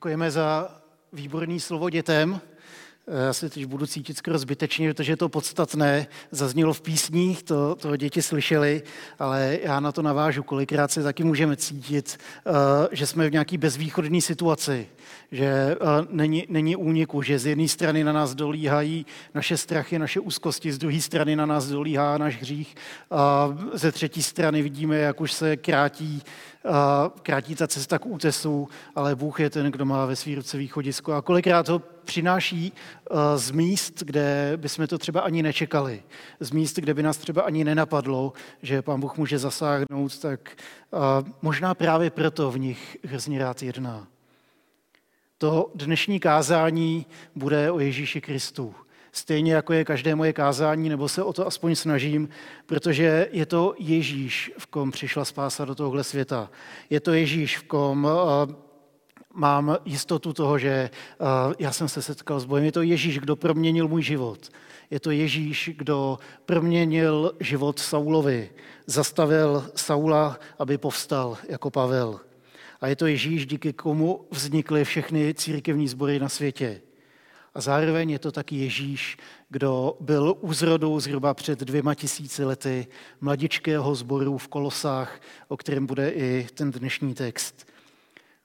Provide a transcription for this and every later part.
Děkujeme za výborný slovo dětem. Já se teď budu cítit skoro zbytečně, protože to podstatné zaznělo v písních, to, to děti slyšeli, ale já na to navážu. Kolikrát se taky můžeme cítit, eh, že jsme v nějaké bezvýchodné situaci, že eh, není, není úniku, že z jedné strany na nás dolíhají naše strachy, naše úzkosti, z druhé strany na nás dolíhá náš hřích a ze třetí strany vidíme, jak už se krátí krátí ta cesta k útesu, ale Bůh je ten, kdo má ve svý ruce východisko. A kolikrát ho přináší z míst, kde bychom to třeba ani nečekali, z míst, kde by nás třeba ani nenapadlo, že Pán Bůh může zasáhnout, tak možná právě proto v nich hrozně rád jedná. To dnešní kázání bude o Ježíši Kristu. Stejně jako je každé moje kázání, nebo se o to aspoň snažím, protože je to Ježíš, v kom přišla spása do tohohle světa. Je to Ježíš, v kom uh, mám jistotu toho, že uh, já jsem se setkal s bojem. Je to Ježíš, kdo proměnil můj život. Je to Ježíš, kdo proměnil život Saulovi. Zastavil Saula, aby povstal jako Pavel. A je to Ježíš, díky komu vznikly všechny církevní sbory na světě. A zároveň je to taky Ježíš, kdo byl úzrodou zhruba před dvěma tisíci lety mladičkého sboru v Kolosách, o kterém bude i ten dnešní text.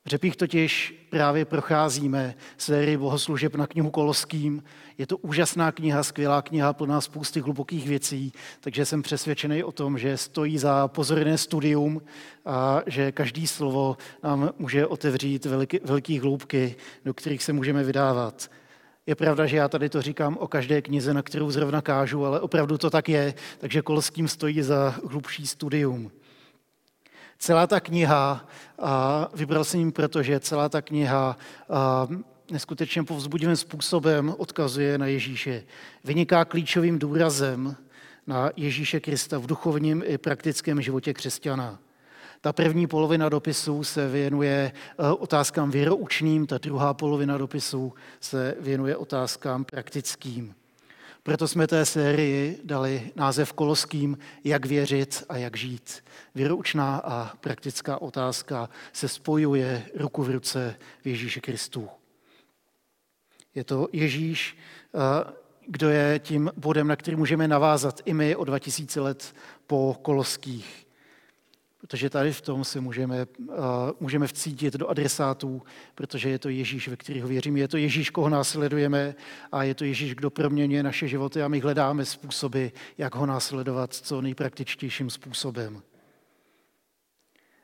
Řepích totiž právě procházíme sérii bohoslužeb na knihu Koloským. Je to úžasná kniha, skvělá kniha, plná spousty hlubokých věcí, takže jsem přesvědčený o tom, že stojí za pozorné studium a že každý slovo nám může otevřít veliký, veliký hloubky, do kterých se můžeme vydávat. Je pravda, že já tady to říkám o každé knize, na kterou zrovna kážu, ale opravdu to tak je, takže Kolským stojí za hlubší studium. Celá ta kniha, a vybral jsem jim proto, že celá ta kniha a, neskutečně povzbudivým způsobem odkazuje na Ježíše. Vyniká klíčovým důrazem na Ježíše Krista v duchovním i praktickém životě křesťana. Ta první polovina dopisu se věnuje eh, otázkám věroučným, ta druhá polovina dopisu se věnuje otázkám praktickým. Proto jsme té sérii dali název Koloským Jak věřit a jak žít. Věroučná a praktická otázka se spojuje ruku v ruce v Ježíši Kristu. Je to Ježíš, eh, kdo je tím bodem, na který můžeme navázat i my o 2000 let po Koloských. Protože tady v tom si můžeme, uh, můžeme vcítit do adresátů, protože je to Ježíš, ve kterého věříme. Je to Ježíš, koho následujeme a je to Ježíš, kdo proměňuje naše životy a my hledáme způsoby, jak ho následovat co nejpraktičtějším způsobem.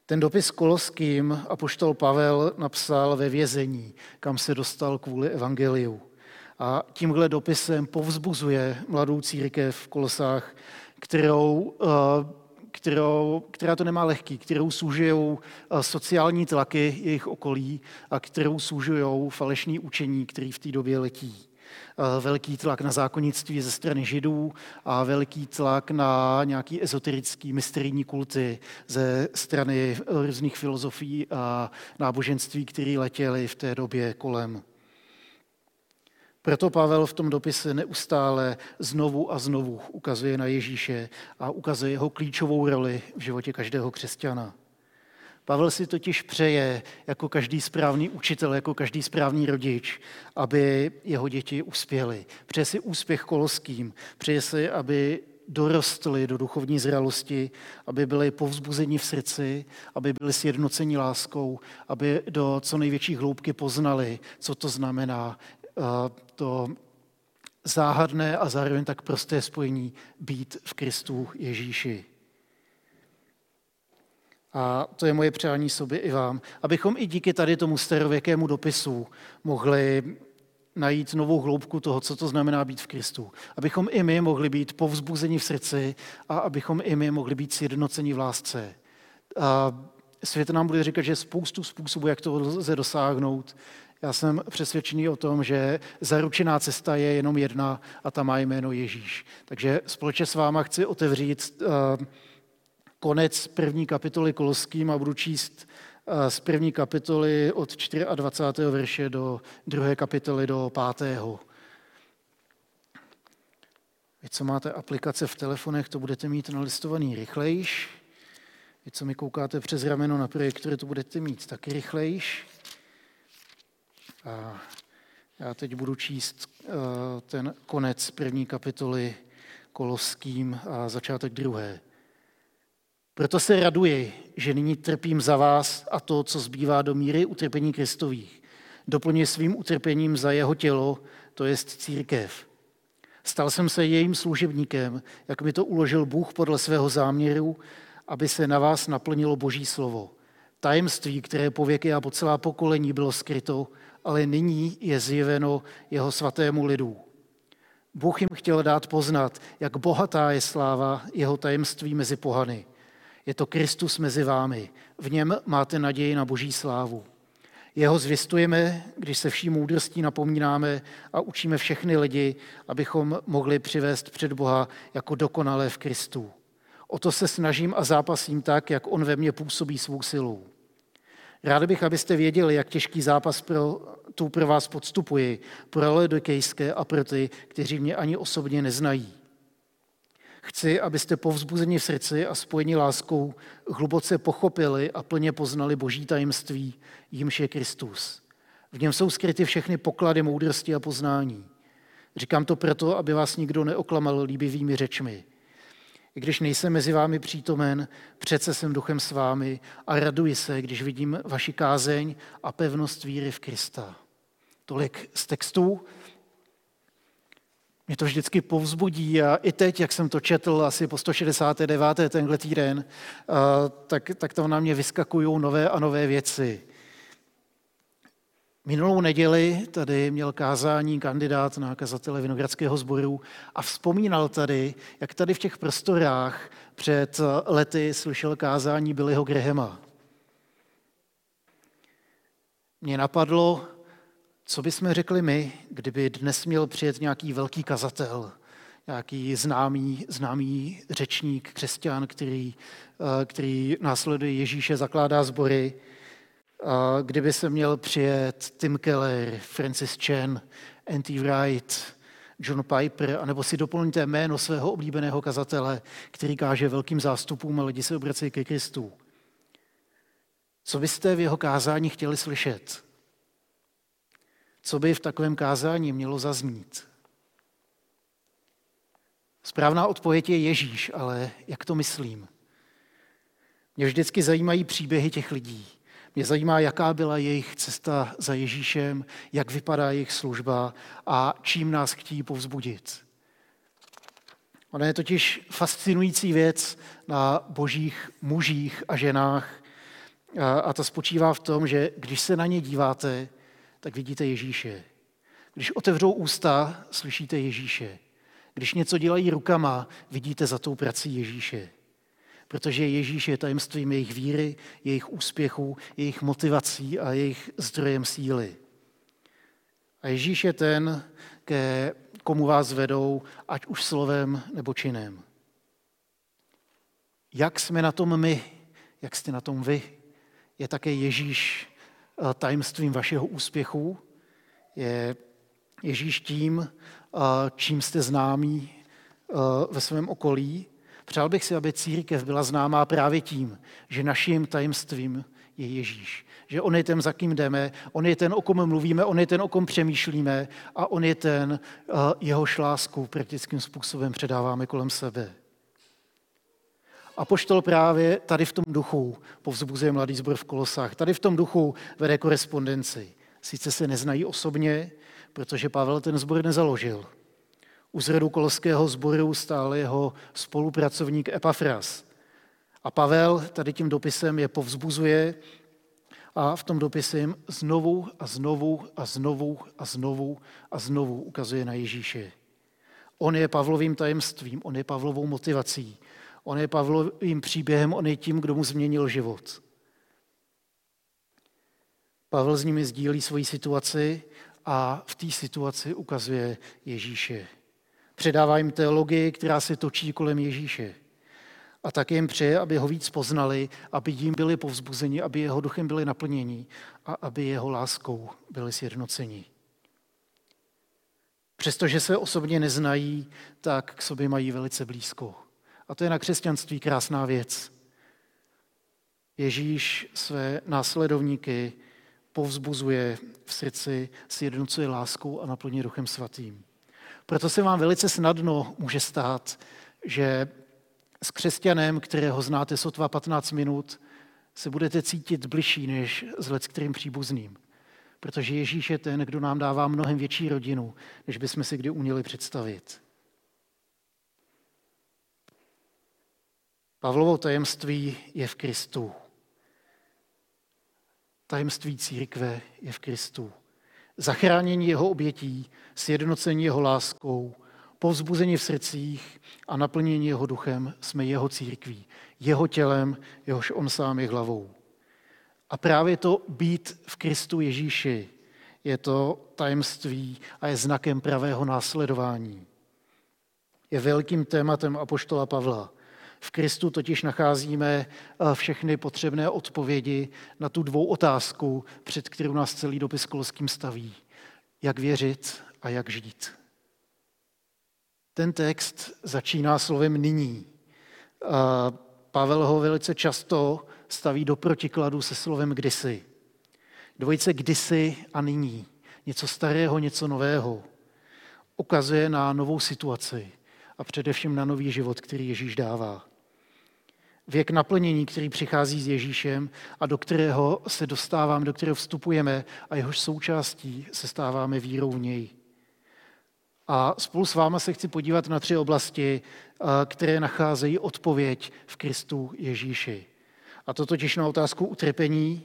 Ten dopis Koloským apoštol Pavel napsal ve vězení, kam se dostal kvůli evangeliu. A tímhle dopisem povzbuzuje mladou církev v Kolosách, kterou uh, kterou, která to nemá lehký, kterou služují eh, sociální tlaky jejich okolí a kterou služují falešní učení, který v té době letí. Eh, velký tlak na zákonnictví ze strany židů a velký tlak na nějaký ezoterický mysterijní kulty ze strany různých filozofií a náboženství, které letěly v té době kolem. Proto Pavel v tom dopise neustále znovu a znovu ukazuje na Ježíše a ukazuje jeho klíčovou roli v životě každého křesťana. Pavel si totiž přeje, jako každý správný učitel, jako každý správný rodič, aby jeho děti uspěly. Přeje si úspěch koloským, přeje si, aby dorostli do duchovní zralosti, aby byli povzbuzeni v srdci, aby byli sjednoceni láskou, aby do co největší hloubky poznali, co to znamená to záhadné a zároveň tak prosté spojení být v Kristu Ježíši. A to je moje přání sobě i vám, abychom i díky tady tomu starověkému dopisu mohli najít novou hloubku toho, co to znamená být v Kristu. Abychom i my mohli být povzbuzeni v srdci a abychom i my mohli být sjednoceni v lásce. A svět nám bude říkat, že je spoustu způsobů, jak to lze dosáhnout. Já jsem přesvědčený o tom, že zaručená cesta je jenom jedna a ta má jméno Ježíš. Takže společně s váma chci otevřít uh, konec první kapitoly Koloským a budu číst uh, z první kapitoly od 24. verše do druhé kapitoly do 5. Vy, co máte aplikace v telefonech, to budete mít nalistovaný rychlejš. Vy, co mi koukáte přes rameno na projektory, to budete mít taky rychlejš. A já teď budu číst eh, ten konec první kapitoly Koloským a začátek druhé. Proto se raduji, že nyní trpím za vás a to, co zbývá do míry utrpení Kristových. Doplně svým utrpením za jeho tělo, to jest církev. Stal jsem se jejím služebníkem, jak mi to uložil Bůh podle svého záměru, aby se na vás naplnilo Boží slovo. Tajemství, které po věky a po celá pokolení bylo skryto, ale nyní je zjeveno jeho svatému lidu. Bůh jim chtěl dát poznat, jak bohatá je sláva jeho tajemství mezi pohany. Je to Kristus mezi vámi. V něm máte naději na boží slávu. Jeho zvěstujeme, když se vší moudrostí napomínáme a učíme všechny lidi, abychom mohli přivést před Boha jako dokonalé v Kristu. O to se snažím a zápasím tak, jak on ve mně působí svou silou. Rád bych, abyste věděli, jak těžký zápas pro, tu pro vás podstupuji, pro Ledokejské a pro ty, kteří mě ani osobně neznají. Chci, abyste povzbuzeni v srdci a spojeni láskou hluboce pochopili a plně poznali boží tajemství, jimž je Kristus. V něm jsou skryty všechny poklady moudrosti a poznání. Říkám to proto, aby vás nikdo neoklamal líbivými řečmi. I když nejsem mezi vámi přítomen, přece jsem duchem s vámi a raduji se, když vidím vaši kázeň a pevnost víry v Krista. Tolik z textů. Mě to vždycky povzbudí a i teď, jak jsem to četl asi po 169. tenhle týden, tak, tak tam na mě vyskakují nové a nové věci. Minulou neděli tady měl kázání kandidát na kazatele Vinogradského sboru a vzpomínal tady, jak tady v těch prostorách před lety slyšel kázání Billyho Grahama. Mě napadlo, co bychom řekli my, kdyby dnes měl přijet nějaký velký kazatel, nějaký známý, známý řečník, křesťan, který, eh, který následuje Ježíše, zakládá sbory, kdyby se měl přijet Tim Keller, Francis Chen, N.T. Wright, John Piper, anebo si doplňte jméno svého oblíbeného kazatele, který káže velkým zástupům a lidi se obracejí ke Kristu. Co byste v jeho kázání chtěli slyšet? Co by v takovém kázání mělo zaznít? Správná odpověď je Ježíš, ale jak to myslím? Mě vždycky zajímají příběhy těch lidí. Mě zajímá, jaká byla jejich cesta za Ježíšem, jak vypadá jejich služba a čím nás chtějí povzbudit. Ona je totiž fascinující věc na božích mužích a ženách a to spočívá v tom, že když se na ně díváte, tak vidíte Ježíše. Když otevřou ústa, slyšíte Ježíše. Když něco dělají rukama, vidíte za tou prací Ježíše protože Ježíš je tajemstvím jejich víry, jejich úspěchů, jejich motivací a jejich zdrojem síly. A Ježíš je ten, ke komu vás vedou, ať už slovem nebo činem. Jak jsme na tom my, jak jste na tom vy? Je také Ježíš eh, tajemstvím vašeho úspěchu? Je Ježíš tím, eh, čím jste známí eh, ve svém okolí? Přál bych si, aby církev byla známá právě tím, že naším tajemstvím je Ježíš. Že on je ten, za kým jdeme, on je ten, o kom mluvíme, on je ten, o kom přemýšlíme a on je ten, eh, jeho lásku praktickým způsobem předáváme kolem sebe. A poštol právě tady v tom duchu povzbuzuje mladý zbor v Kolosách. Tady v tom duchu vede korespondenci. Sice se neznají osobně, protože Pavel ten zbor nezaložil, u zrodu kolského sboru stál jeho spolupracovník Epafras. A Pavel tady tím dopisem je povzbuzuje a v tom dopise jim znovu a znovu a znovu a znovu a znovu ukazuje na Ježíše. On je Pavlovým tajemstvím, on je Pavlovou motivací, on je Pavlovým příběhem, on je tím, kdo mu změnil život. Pavel s nimi sdílí svoji situaci a v té situaci ukazuje Ježíše. Předává jim teologii, která se točí kolem Ježíše. A tak jim přeje, aby ho víc poznali, aby jim byli povzbuzeni, aby jeho duchem byli naplněni a aby jeho láskou byli sjednoceni. Přestože se osobně neznají, tak k sobě mají velice blízko. A to je na křesťanství krásná věc. Ježíš své následovníky povzbuzuje v srdci, sjednocuje láskou a naplňuje duchem svatým. Proto se vám velice snadno může stát, že s křesťanem, kterého znáte sotva 15 minut, se budete cítit bližší než s kterým příbuzným. Protože Ježíš je ten, kdo nám dává mnohem větší rodinu, než bychom si kdy uměli představit. Pavlovo tajemství je v Kristu. Tajemství církve je v Kristu. Zachránění jeho obětí, sjednocení jeho láskou, povzbuzení v srdcích a naplnění jeho duchem jsme jeho církví, jeho tělem, jehož on sám je hlavou. A právě to být v Kristu Ježíši je to tajemství a je znakem pravého následování. Je velkým tématem apoštola Pavla. V Kristu totiž nacházíme eh, všechny potřebné odpovědi na tu dvou otázku, před kterou nás celý dopis Kolským staví. Jak věřit a jak žít. Ten text začíná slovem nyní. Pavel ho velice často staví do protikladu se slovem kdysi. Dvojice kdysi a nyní. Něco starého, něco nového. Ukazuje na novou situaci a především na nový život, který Ježíš dává. Věk naplnění, který přichází s Ježíšem a do kterého se dostáváme, do kterého vstupujeme a jehož součástí se stáváme vírou v něj. A spolu s váma se chci podívat na tři oblasti, eh, které nacházejí odpověď v Kristu Ježíši. A to totiž na otázku utrpení,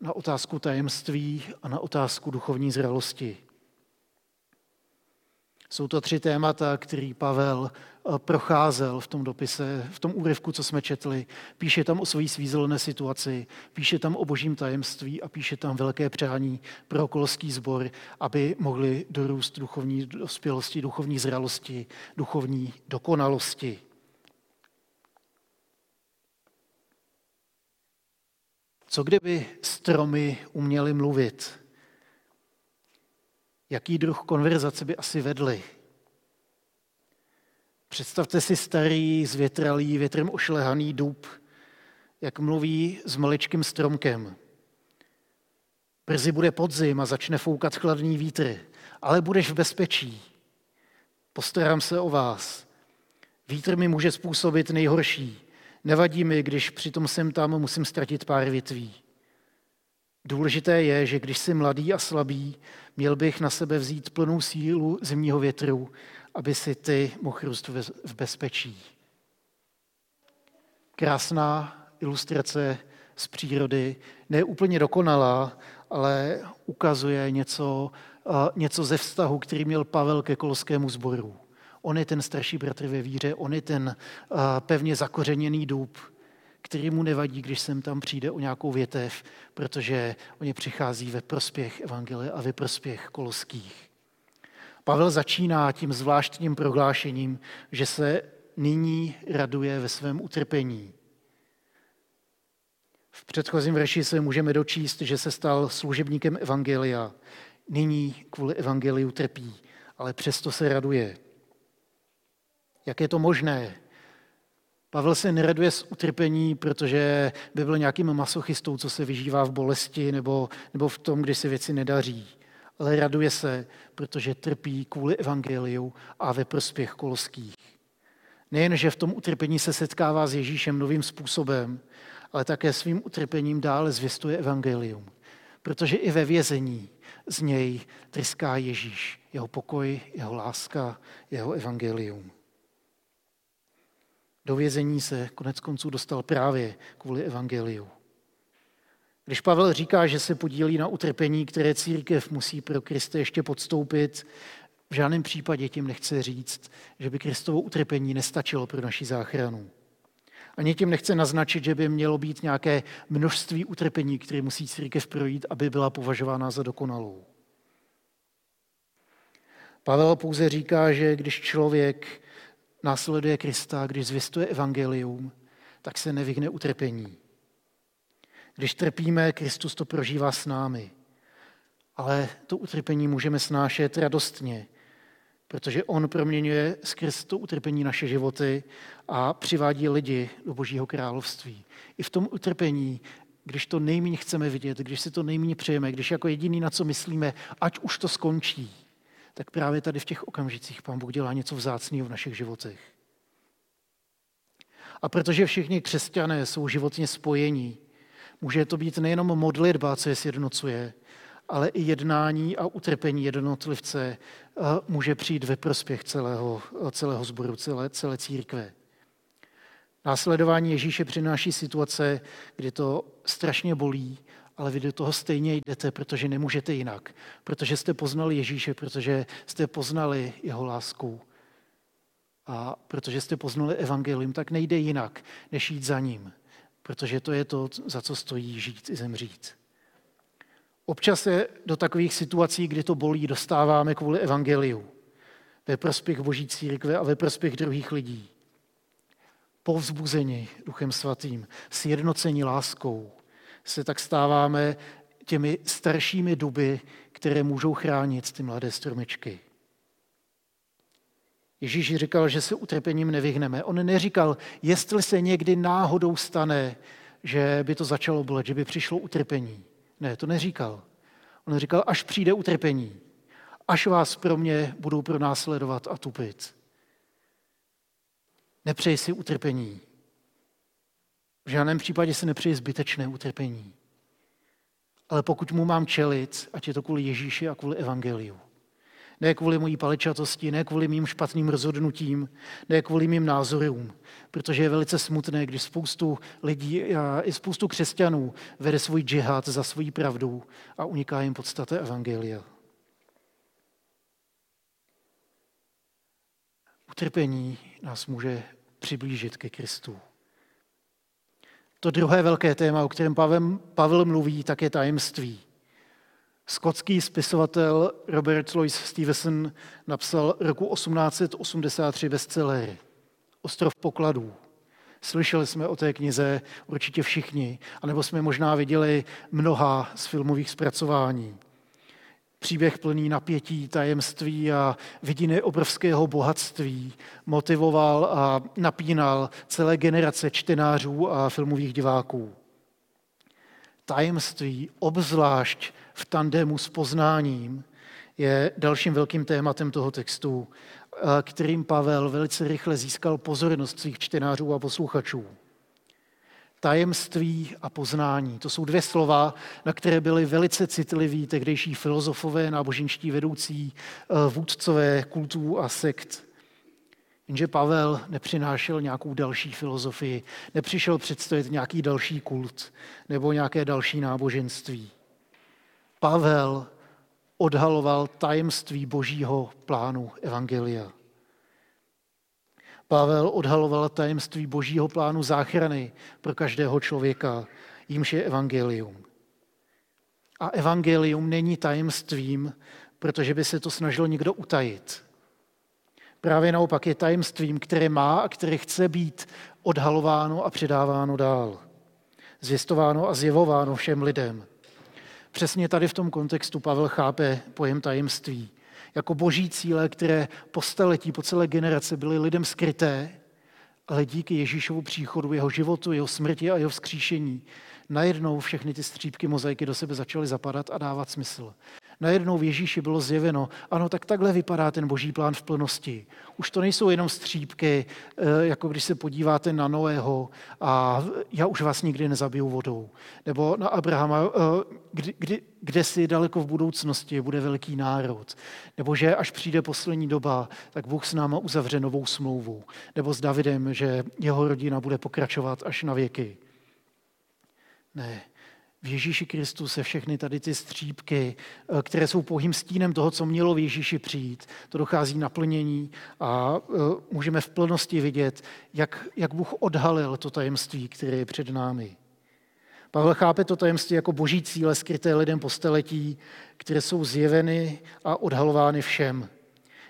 na otázku tajemství a na otázku duchovní zralosti. Jsou to tři témata, který Pavel eh, procházel v tom dopise, v tom úryvku, co jsme četli. Píše tam o své svízelné situaci, píše tam o božím tajemství a píše tam velké přání pro okolský sbor, aby mohli dorůst duchovní dospělosti, duchovní zralosti, duchovní dokonalosti. Co kdyby stromy uměly mluvit? Jaký druh konverzace by asi vedli. Představte si starý, zvětralý, větrem ošlehaný dub, jak mluví s maličkým stromkem. Brzy bude podzim a začne foukat chladný vítr, ale budeš v bezpečí. Postarám se o vás. Vítr mi může způsobit nejhorší. Nevadí mi, když přitom sem tam musím ztratit pár větví. Důležité je, že když jsi mladý a slabý, měl bych na sebe vzít plnou sílu zimního větru, aby si ty mohl růst v bezpečí. Krásná ilustrace z přírody, ne úplně dokonalá, ale ukazuje něco, něco ze vztahu, který měl Pavel ke kolskému sboru. On je ten starší bratr ve víře, on je ten pevně zakořeněný důb, který mu nevadí, když sem tam přijde o nějakou větev, protože oni přichází ve prospěch Evangelie a ve prospěch koloských. Pavel začíná tím zvláštním prohlášením, že se nyní raduje ve svém utrpení. V předchozím verši se můžeme dočíst, že se stal služebníkem Evangelia. Nyní kvůli Evangeliu trpí, ale přesto se raduje. Jak je to možné? Pavel se neraduje z utrpení, protože by byl nějakým masochistou, co se vyžívá v bolesti nebo, nebo v tom, kdy se věci nedaří. Ale raduje se, protože trpí kvůli evangeliu a ve prospěch koloských. Nejen, že v tom utrpení se setkává s Ježíšem novým způsobem, ale také svým utrpením dále zvěstuje evangelium. Protože i ve vězení z něj tryská Ježíš, jeho pokoj, jeho láska, jeho evangelium. Do vězení se konec konců dostal právě kvůli evangeliu. Když Pavel říká, že se podílí na utrpení, které církev musí pro Krista ještě podstoupit, v žádném případě tím nechce říct, že by Kristovo utrpení nestačilo pro naši záchranu. Ani tím nechce naznačit, že by mělo být nějaké množství utrpení, které musí církev projít, aby byla považována za dokonalou. Pavel pouze říká, že když člověk následuje Krista, když zvěstuje evangelium, tak se nevyhne utrpení. Když trpíme, Kristus to prožívá s námi. Ale to utrpení můžeme snášet radostně, protože On proměňuje skrz to utrpení naše životy a přivádí lidi do Božího království. I v tom utrpení když to nejméně chceme vidět, když si to nejméně přejeme, když jako jediný na co myslíme, ať už to skončí, tak právě tady v těch okamžicích Pán Bůh dělá něco vzácného v našich životech. A protože všichni křesťané jsou životně spojení, může to být nejenom modlitba, co je sjednocuje, ale i jednání a utrpení jednotlivce může přijít ve prospěch celého, celého sboru, celé, celé církve. Následování Ježíše přináší situace, kdy to strašně bolí, ale vy do toho stejně jdete, protože nemůžete jinak. Protože jste poznali Ježíše, protože jste poznali jeho lásku. A protože jste poznali evangelium, tak nejde jinak, než jít za ním. Protože to je to, za co stojí žít i zemřít. Občas se do takových situací, kdy to bolí, dostáváme kvůli evangeliu. Ve prospěch Boží církve a ve prospěch druhých lidí. Povzbuzeni Duchem Svatým, sjednocení láskou, se tak stáváme těmi staršími duby, které můžou chránit ty mladé stromečky. Ježíš říkal, že se utrpením nevyhneme. On neříkal, jestli se někdy náhodou stane, že by to začalo bolet, že by přišlo utrpení. Ne, to neříkal. On říkal, až přijde utrpení, až vás pro mě budou pronásledovat a tupit. Nepřej si utrpení. V žádném případě si nepřeji zbytečné utrpení. Ale pokud mu mám čelit, ať je to kvůli Ježíši a kvůli Evangeliu. Ne kvůli mojí paličatosti, ne kvůli mým špatným rozhodnutím, ne kvůli mým názorům. Protože je velice smutné, když spoustu lidí a i spoustu křesťanů vede svůj džihad za svojí pravdu a uniká jim podstata Evangelia. Utrpení nás může přiblížit ke Kristu. To druhé velké téma, o kterém Pavel, Pavel mluví, tak je tajemství. Skotský spisovatel Robert Louis Stevenson napsal roku 1883 bestsellery Ostrov pokladů. Slyšeli jsme o té knize určitě všichni, anebo jsme možná viděli mnoha z filmových zpracování. Příběh plný napětí, tajemství a vidiny obrovského bohatství motivoval a napínal celé generace čtenářů a filmových diváků. Tajemství, obzvlášť v tandemu s poznáním, je dalším velkým tématem toho textu, kterým Pavel velice rychle získal pozornost svých čtenářů a posluchačů. Tajemství a poznání. To jsou dvě slova, na které byli velice citliví tehdejší filozofové, náboženští vedoucí, eh, vůdcové kultů a sekt. Jenže Pavel nepřinášel nějakou další filozofii, nepřišel představit nějaký další kult nebo nějaké další náboženství. Pavel odhaloval tajemství božího plánu Evangelia. Pavel odhaloval tajemství božího plánu záchrany pro každého člověka, jímž je evangelium. A evangelium není tajemstvím, protože by se to snažil někdo utajit. Právě naopak je tajemstvím, které má a které chce být odhalováno a předáváno dál. Zvěstováno a zjevováno všem lidem. Přesně tady v tom kontextu Pavel chápe pojem tajemství jako boží cíle, které po staletí, po celé generace byly lidem skryté, ale díky Ježíšovu příchodu, jeho životu, jeho smrti a jeho vzkříšení, najednou všechny ty střípky mozaiky do sebe začaly zapadat a dávat smysl najednou v Ježíši bylo zjeveno, ano, tak takhle vypadá ten boží plán v plnosti. Už to nejsou jenom střípky, eh, jako když se podíváte na Noého a já už vás nikdy nezabiju vodou. Nebo na Abrahama, eh, kdy, kdy, kde si daleko v budoucnosti bude velký národ. Nebo že až přijde poslední doba, tak Bůh s náma uzavře novou smlouvu. Nebo s Davidem, že jeho rodina bude pokračovat až na věky. Ne, v Ježíši Kristu se všechny tady ty střípky, eh, které jsou pouhým stínem toho, co mělo v Ježíši přijít, to dochází naplnění a eh, můžeme v plnosti vidět, jak, jak Bůh odhalil to tajemství, které je před námi. Pavel chápe to tajemství jako boží cíle skryté lidem po staletí, které jsou zjeveny a odhalovány všem.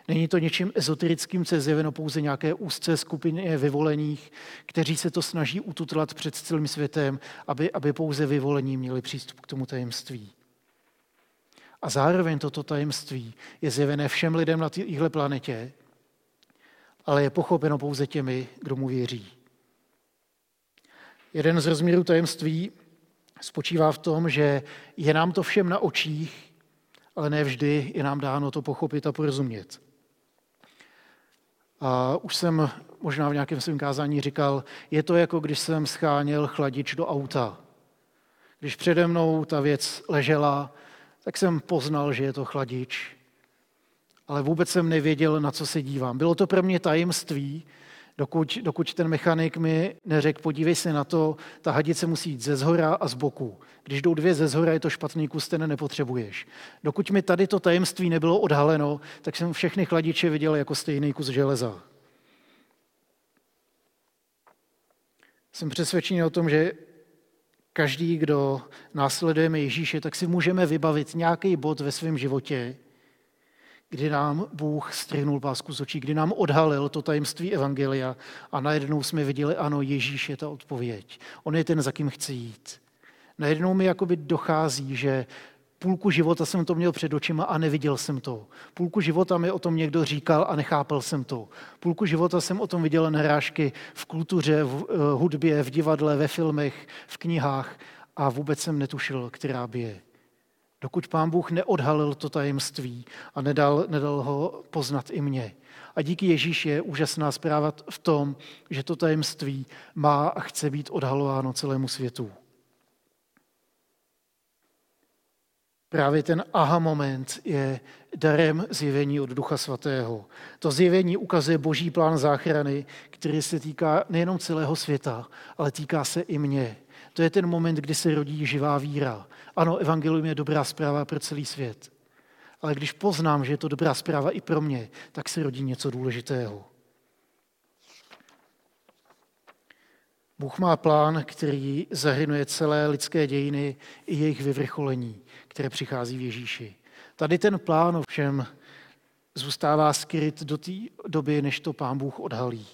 Není to něčím ezoterickým, co je zjeveno pouze nějaké úzce skupině vyvolených, kteří se to snaží ututlat před celým světem, aby, aby pouze vyvolení měli přístup k tomu tajemství. A zároveň toto tajemství je zjevené všem lidem na téhle planetě, ale je pochopeno pouze těmi, kdo mu věří. Jeden z rozměrů tajemství spočívá v tom, že je nám to všem na očích, ale ne vždy je nám dáno to pochopit a porozumět. A už jsem možná v nějakém svém kázání říkal, je to jako když jsem scháněl chladič do auta. Když přede mnou ta věc ležela, tak jsem poznal, že je to chladič, ale vůbec jsem nevěděl, na co se dívám. Bylo to pro mě tajemství, dokud, dokud ten mechanik mi neřekl, podívej se na to, ta hadice musí jít ze zhora a z boku. Když jdou dvě ze zhora, je to špatný kus, ten nepotřebuješ. Dokud mi tady to tajemství nebylo odhaleno, tak jsem všechny chladiče viděl jako stejný kus železa. Jsem přesvědčený o tom, že každý, kdo následujeme Ježíše, tak si můžeme vybavit nějaký bod ve svém životě, kdy nám Bůh strhnul pásku z očí, kdy nám odhalil to tajemství Evangelia a najednou jsme viděli, ano, Ježíš je ta odpověď. On je ten, za kým chci jít. Najednou mi jakoby dochází, že půlku života jsem to měl před očima a neviděl jsem to. Půlku života mi o tom někdo říkal a nechápal jsem to. Půlku života jsem o tom viděl narážky v kultuře, v eh, hudbě, v divadle, ve filmech, v knihách a vůbec jsem netušil, která by je dokud pán Bůh neodhalil to tajemství a nedal, nedal ho poznat i mě. A díky Ježíši je úžasná zpráva v tom, že to tajemství má a chce být odhalováno celému světu. Právě ten aha moment je darem zjevení od Ducha Svatého. To zjevení ukazuje boží plán záchrany, který se týká nejenom celého světa, ale týká se i mě. To je ten moment, kdy se rodí živá víra. Ano, evangelium je dobrá zpráva pro celý svět. Ale když poznám, že je to dobrá zpráva i pro mě, tak se rodí něco důležitého. Bůh má plán, který zahrnuje celé lidské dějiny i jejich vyvrcholení, které přichází v Ježíši. Tady ten plán ovšem zůstává skryt do té doby, než to pán Bůh odhalí.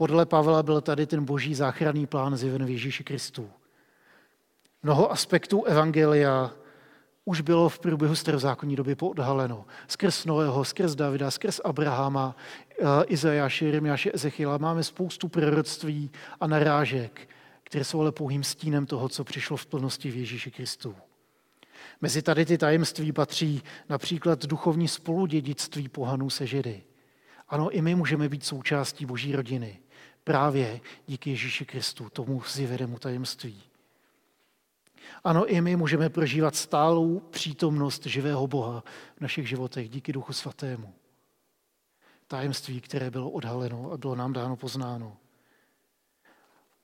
Podle Pavla byl tady ten boží záchranný plán zjeven v Ježíši Kristu. Mnoho aspektů Evangelia už bylo v průběhu starozákonní doby poodhaleno. Skrz Noého, skrz Davida, skrz Abrahama, eh, Izajáše, Jeremiáše, Ezechiela máme spoustu proroctví a narážek, které jsou ale pouhým stínem toho, co přišlo v plnosti v Ježíši Kristu. Mezi tady ty tajemství patří například duchovní spoludědictví pohanů se Židy. Ano, i my můžeme být součástí boží rodiny. Právě díky Ježíši Kristu, tomu zjevedému tajemství. Ano, i my můžeme prožívat stálou přítomnost živého Boha v našich životech díky Duchu Svatému. Tajemství, které bylo odhaleno a bylo nám dáno poznáno.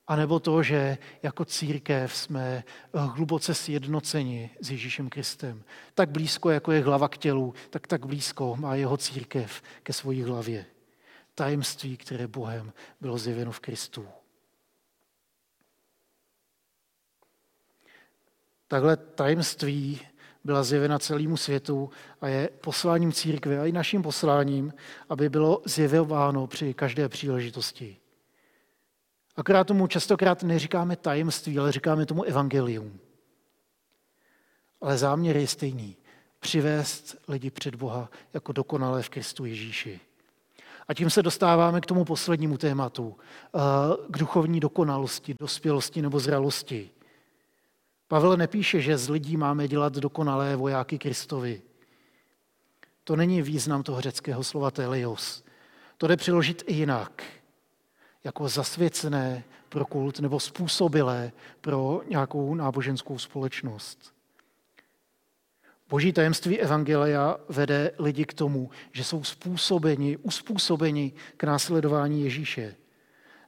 A nebo to, že jako církev jsme hluboce sjednoceni s Ježíšem Kristem. Tak blízko, jako je hlava k tělu, tak tak blízko má jeho církev ke svojí hlavě. Tajemství, které Bohem bylo zjeveno v Kristu. Takhle tajemství byla zjevena celému světu a je posláním církve a i naším posláním, aby bylo zjevováno při každé příležitosti. Akorát tomu častokrát neříkáme tajemství, ale říkáme tomu evangelium. Ale záměr je stejný. Přivést lidi před Boha jako dokonalé v Kristu Ježíši. A tím se dostáváme k tomu poslednímu tématu, eh, k duchovní dokonalosti, dospělosti nebo zralosti. Pavel nepíše, že z lidí máme dělat dokonalé vojáky Kristovi. To není význam toho řeckého slova telios. To jde přiložit i jinak. Jako zasvěcené pro kult nebo způsobilé pro nějakou náboženskou společnost. Boží tajemství Evangelia vede lidi k tomu, že jsou způsobeni, uspůsobeni k následování Ježíše.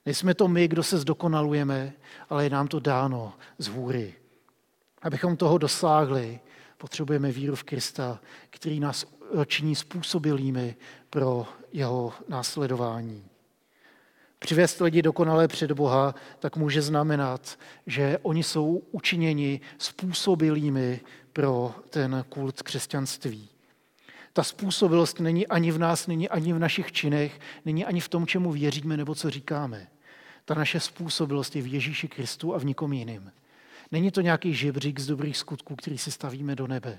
Nejsme to my, kdo se zdokonalujeme, ale je nám to dáno z hůry. Abychom toho dosáhli, potřebujeme víru v Krista, který nás činí způsobilými pro jeho následování. Přivést lidi dokonale před Boha, tak může znamenat, že oni jsou učiněni způsobilými pro ten kult křesťanství. Ta způsobilost není ani v nás, není ani v našich činech, není ani v tom, čemu věříme nebo co říkáme. Ta naše způsobilost je v Ježíši Kristu a v nikom jiným. Není to nějaký žebřík z dobrých skutků, který si stavíme do nebe,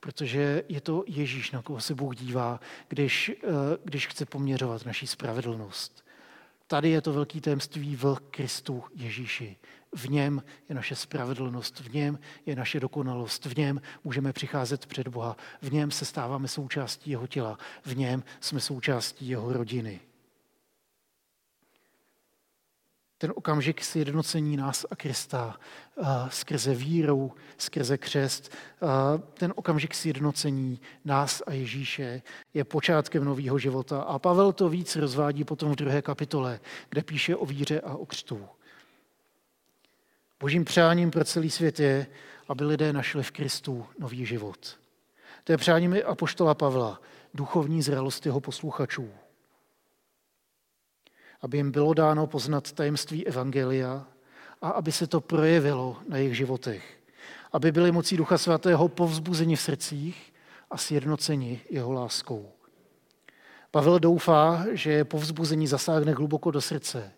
protože je to Ježíš, na koho se Bůh dívá, když, eh, když chce poměřovat naší spravedlnost. Tady je to velký tajemství v Kristu Ježíši. V něm je naše spravedlnost, v něm je naše dokonalost, v něm můžeme přicházet před Boha, v něm se stáváme součástí jeho těla, v něm jsme součástí jeho rodiny. ten okamžik sjednocení nás a Krista skrze víru, skrze křest, ten okamžik sjednocení nás a Ježíše je počátkem nového života. A Pavel to víc rozvádí potom v druhé kapitole, kde píše o víře a o křtu. Božím přáním pro celý svět je, aby lidé našli v Kristu nový život. To je přáním apoštola Pavla, duchovní zralost jeho posluchačů aby jim bylo dáno poznat tajemství Evangelia a aby se to projevilo na jejich životech. Aby byli mocí Ducha Svatého povzbuzeni v srdcích a sjednoceni jeho láskou. Pavel doufá, že povzbuzení zasáhne hluboko do srdce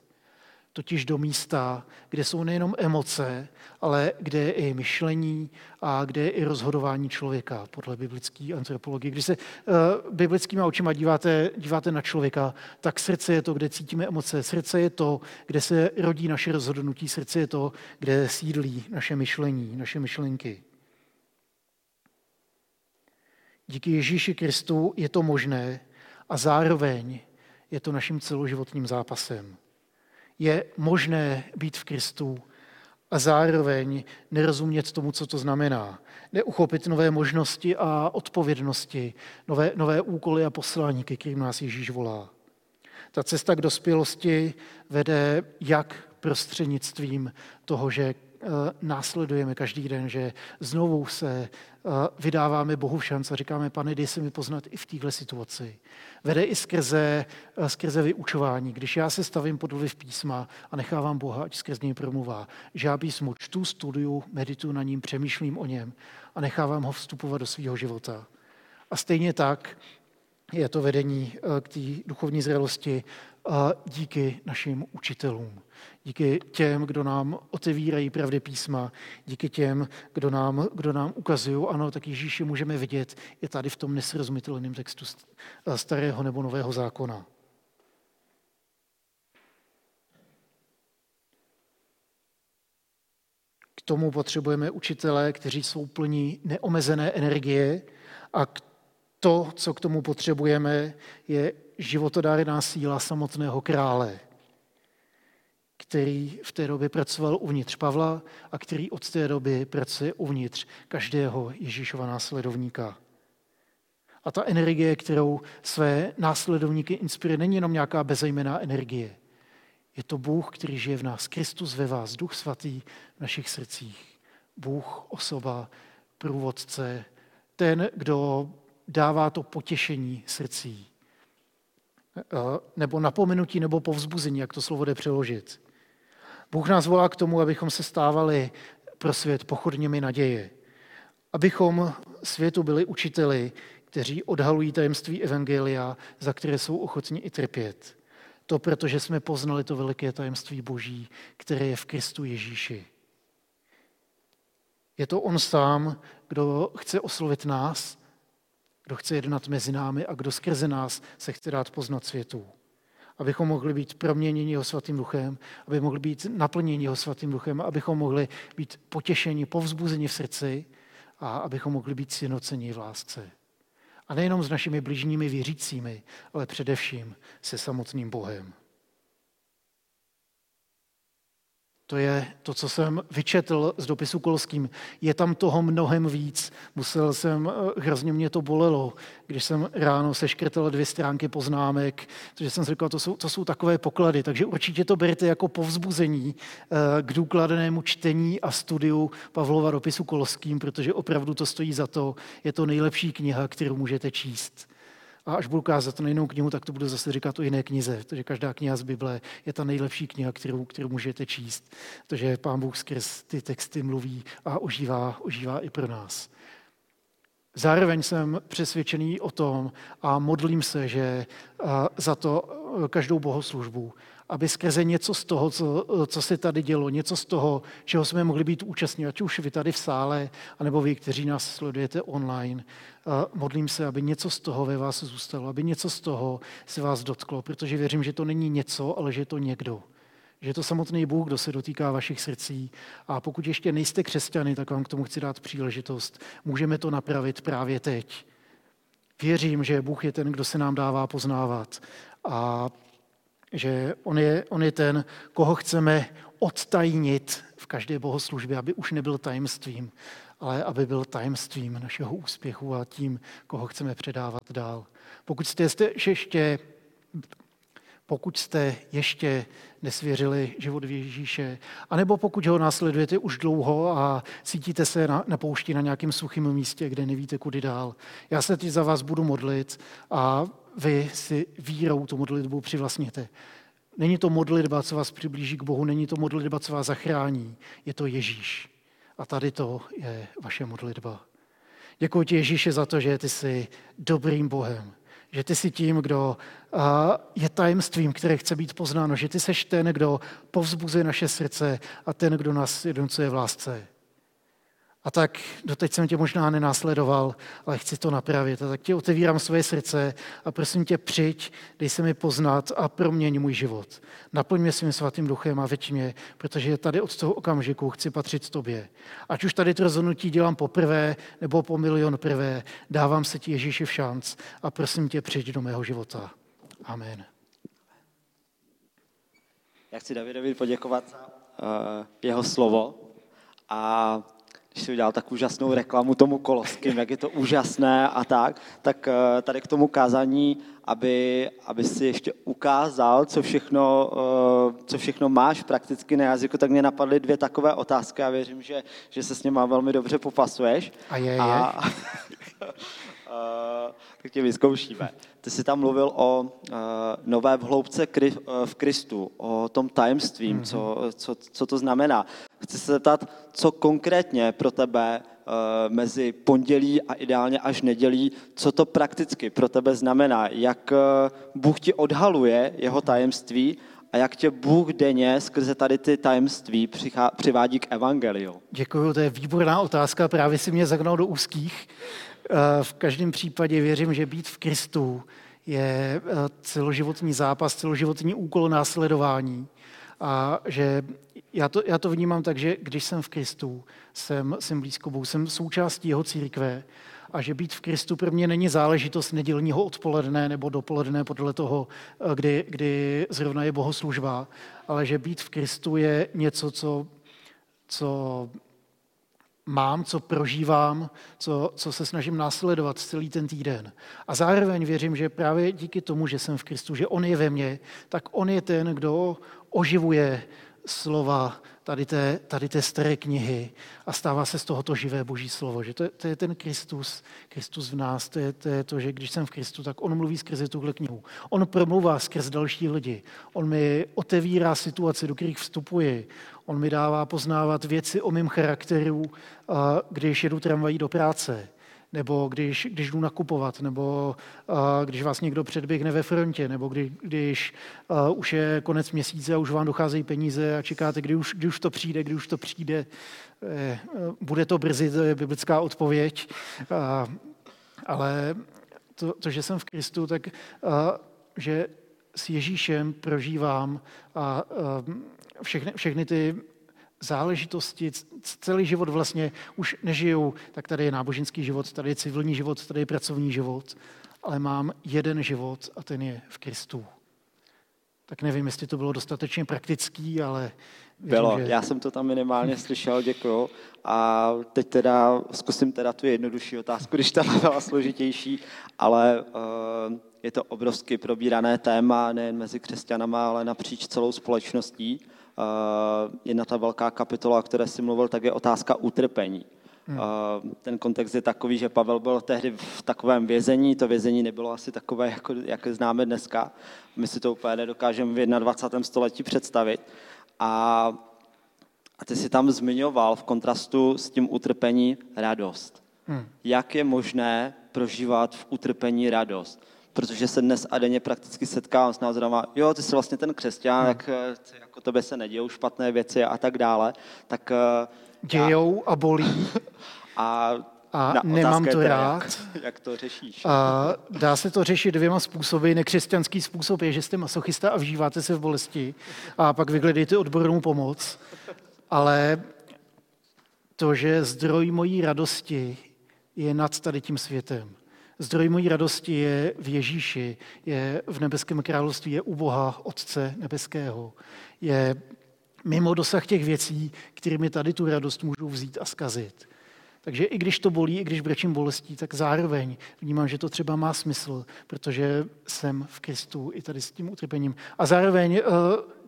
totiž do místa, kde jsou nejenom emoce, ale kde je i myšlení a kde je i rozhodování člověka podle biblické antropologie. Když se uh, biblickýma očima díváte, díváte na člověka, tak srdce je to, kde cítíme emoce. Srdce je to, kde se rodí naše rozhodnutí. Srdce je to, kde sídlí naše myšlení, naše myšlenky. Díky Ježíši Kristu je to možné a zároveň je to naším celoživotním zápasem je možné být v Kristu a zároveň nerozumět tomu, co to znamená. Neuchopit nové možnosti a odpovědnosti, nové, nové úkoly a poslání, ke kterým nás Ježíš volá. Ta cesta k dospělosti vede jak prostřednictvím toho, že Eh, následujeme každý den, že znovu se vydáváme Bohu v šanc a říkáme, pane, dej se mi poznat i v téhle situaci. Vede i skrze, eh, skrze vyučování. Když já se stavím pod vliv písma a nechávám Boha, ať skrze něj promluvá, že já písmu čtu, studuju, medituju na ním, přemýšlím o něm a nechávám ho vstupovat do svého života. A stejně tak je to vedení k té duchovní zrelosti díky našim učitelům díky těm, kdo nám otevírají pravdy písma, díky těm, kdo nám, kdo nám ukazují, ano, tak Ježíši můžeme vidět, je tady v tom nesrozumitelném textu starého nebo nového zákona. K tomu potřebujeme učitele, kteří jsou plní neomezené energie a to, co k tomu potřebujeme, je životodárná síla samotného krále – který v té době pracoval uvnitř Pavla a který od té doby pracuje uvnitř každého Ježíšova následovníka. A ta energie, kterou své následovníky inspiruje, není jenom nějaká bezejmená energie. Je to Bůh, který žije v nás, Kristus ve vás, Duch Svatý v našich srdcích. Bůh, osoba, průvodce, ten, kdo dává to potěšení srdcí. Nebo napomenutí, nebo povzbuzení, jak to slovo jde přeložit. Bůh nás volá k tomu, abychom se stávali pro svět pochodněmi naděje. Abychom světu byli učiteli, kteří odhalují tajemství Evangelia, za které jsou ochotni i trpět. To protože jsme poznali to veliké tajemství Boží, které je v Kristu Ježíši. Je to On sám, kdo chce oslovit nás, kdo chce jednat mezi námi a kdo skrze nás se chce dát poznat světu abychom mohli být proměněni jeho svatým duchem, aby mohli být naplněni jeho svatým duchem, abychom mohli být potěšeni, povzbuzeni v srdci a abychom mohli být sjednoceni v lásce. A nejenom s našimi bližními věřícími, ale především se samotným Bohem. To je to, co jsem vyčetl z dopisu Kolským. Je tam toho mnohem víc. Musel jsem, eh, hrozně mě to bolelo, když jsem ráno seškrtal dvě stránky poznámek, protože jsem si to jsou, to jsou takové poklady, takže určitě to berete jako povzbuzení eh, k důkladnému čtení a studiu Pavlova dopisu Kolským, protože opravdu to stojí za to. Je to nejlepší kniha, kterou můžete číst. A až budu kázat na jinou knihu, tak to budu zase říkat o jiné knize, protože každá kniha z Bible je ta nejlepší kniha, kterou, kterou můžete číst, protože Pán Bůh skrz ty texty mluví a ožívá, ožívá i pro nás. Zároveň jsem přesvědčený o tom a modlím se, že za to každou bohoslužbu aby skrze něco z toho, co, co se tady dělo, něco z toho, čeho jsme mohli být účastní, ať už vy tady v sále, anebo vy, kteří nás sledujete online, modlím se, aby něco z toho ve vás zůstalo, aby něco z toho se vás dotklo, protože věřím, že to není něco, ale že je to někdo. Že je to samotný Bůh, kdo se dotýká vašich srdcí. A pokud ještě nejste křesťany, tak vám k tomu chci dát příležitost. Můžeme to napravit právě teď. Věřím, že Bůh je ten, kdo se nám dává poznávat. A že on je, on je ten, koho chceme odtajnit v každé bohoslužbě, aby už nebyl tajemstvím, ale aby byl tajemstvím našeho úspěchu a tím, koho chceme předávat dál. Pokud jste ještě pokud jste ještě nesvěřili život v Ježíše, anebo pokud ho následujete už dlouho a cítíte se na, na poušti na nějakém suchém místě, kde nevíte, kudy dál. Já se teď za vás budu modlit a vy si vírou tu modlitbu přivlastněte. Není to modlitba, co vás přiblíží k Bohu, není to modlitba, co vás zachrání. Je to Ježíš. A tady to je vaše modlitba. Děkuji ti, Ježíše, za to, že ty jsi dobrým Bohem že ty jsi tím, kdo je tajemstvím, které chce být poznáno, že ty seš ten, kdo povzbuzuje naše srdce a ten, kdo nás jednocuje v lásce. A tak doteď jsem tě možná nenásledoval, ale chci to napravit. A tak ti otevírám svoje srdce a prosím tě, přijď, dej se mi poznat a proměň můj život. Naplň mě svým svatým duchem a veď mě, protože tady od toho okamžiku chci patřit tobě. Ať už tady to rozhodnutí dělám poprvé nebo po milion prvé, dávám se ti Ježíši v šanc a prosím tě, přijď do mého života. Amen. Já chci Davidovi poděkovat za uh, jeho slovo a když si udělal tak úžasnou reklamu tomu Koloským, jak je to úžasné a tak, tak eh, tady k tomu kázání, aby, aby si ještě ukázal, co všechno, eh, co všechno máš prakticky na jazyku, tak mě napadly dvě takové otázky a věřím, že, že se s něma velmi dobře popasuješ. A je, je. A, Uh, tak tě vyzkoušíme. Ty jsi tam mluvil o uh, nové vhloubce kri, uh, v Kristu, o tom tajemstvím, mm-hmm. co, co, co to znamená. Chci se zeptat, co konkrétně pro tebe uh, mezi pondělí a ideálně až nedělí, co to prakticky pro tebe znamená, jak uh, Bůh ti odhaluje jeho tajemství a jak tě Bůh denně skrze tady ty tajemství přivádí k evangeliu? Děkuji, to je výborná otázka, právě si mě zagnal do úzkých. Eh, v každém případě věřím, že být v Kristu je eh, celoživotní zápas, celoživotní úkol následování. A že já to, já to vnímám tak, že když jsem v Kristu, jsem, jsem blízko Bohu, jsem součástí jeho církve a že být v Kristu pro mě není záležitost nedělního odpoledne nebo dopoledne podle toho, eh, kdy, kdy zrovna je bohoslužba, ale že být v Kristu je něco, co, co mám, co prožívám, co, co se snažím následovat celý ten týden. A zároveň věřím, že právě díky tomu, že jsem v Kristu, že On je ve mně, tak On je ten, kdo oživuje slova tady té, tady té staré knihy a stává se z tohoto živé boží slovo. Že to, je, to je ten Kristus, Kristus v nás, to je, to je to, že když jsem v Kristu, tak on mluví skrze tuhle knihu. On promluvá skrz další lidi. On mi otevírá situace, do kterých vstupuji. On mi dává poznávat věci o mém charakteru, když jedu tramvají do práce nebo když, když jdu nakupovat, nebo když vás někdo předběhne ve frontě, nebo kdy, když už je konec měsíce a už vám docházejí peníze a čekáte, kdy už, kdy už to přijde, kdy už to přijde. Bude to brzy, to je biblická odpověď. Ale to, to, že jsem v Kristu, tak že s Ježíšem prožívám a uh, všechny, všechny ty záležitosti, celý život vlastně už nežijou, tak tady je náboženský život, tady je civilní život, tady je pracovní život, ale mám jeden život a ten je v Kristu. Tak nevím, jestli to bylo dostatečně praktický, ale... Věřím, bylo, že... já jsem to tam minimálně slyšel, děkuju. A teď teda zkusím teda tu jednodušší otázku, když ta byla složitější, ale uh, je to obrovsky probírané téma nejen mezi křesťanama, ale napříč celou společností. Eh, jedna ta velká kapitola, o které jsi mluvil, tak je otázka utrpení. Hmm. Eh, ten kontext je takový, že Pavel byl tehdy v takovém vězení, to vězení nebylo asi takové, jako, jak známe dneska. My si to úplně nedokážeme v 21. století představit. A, a ty si tam zmiňoval v kontrastu s tím utrpení radost. Hmm. Jak je možné prožívat v utrpení radost? Protože se dnes a denně prakticky setkávám s názorama, jo, ty jsi vlastně ten křesťan, hmm. jak jako tebe se nedějou špatné věci a tak dále, tak... Eh, Dějou já... a bolí. a a Na nemám to rád. Jak, jak to řešíš? A dá se to řešit dvěma způsoby. Nekřesťanský způsob je, že jste masochista a vžíváte se v bolesti a pak vyhledejte odbornou pomoc. Ale to, že zdroj mojí radosti je nad tady tím světem. Zdroj mojí radosti je v Ježíši, je v nebeském království, je u Boha, Otce nebeského. Je mimo dosah těch věcí, kterými tady tu radost můžu vzít a skazit. Takže i když to bolí, i když brečím bolestí, tak zároveň vnímám, že to třeba má smysl, protože jsem v Kristu i tady s tím utrpením. A zároveň uh,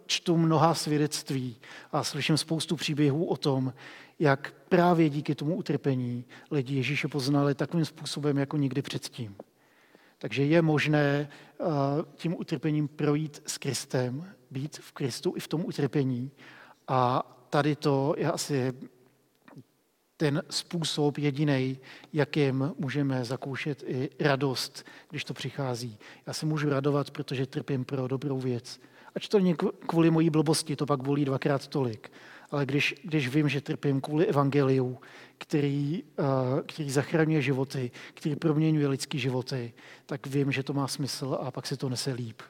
čtu mnoha svědectví a slyším spoustu příběhů o tom, jak právě díky tomu utrpení lidi Ježíše poznali takovým způsobem, jako nikdy předtím. Takže je možné uh, tím utrpením projít s Kristem, být v Kristu i v tom utrpení. A tady to je asi ten způsob jediný, jakým můžeme zakoušet i radost, když to přichází. Já se můžu radovat, protože trpím pro dobrou věc. Ač to kvůli mojí blbosti, to pak bolí dvakrát tolik. Ale když, když vím, že trpím kvůli evangeliu, který, uh, který zachraňuje životy, který proměňuje lidské životy, tak vím, že to má smysl a pak se to nese líp.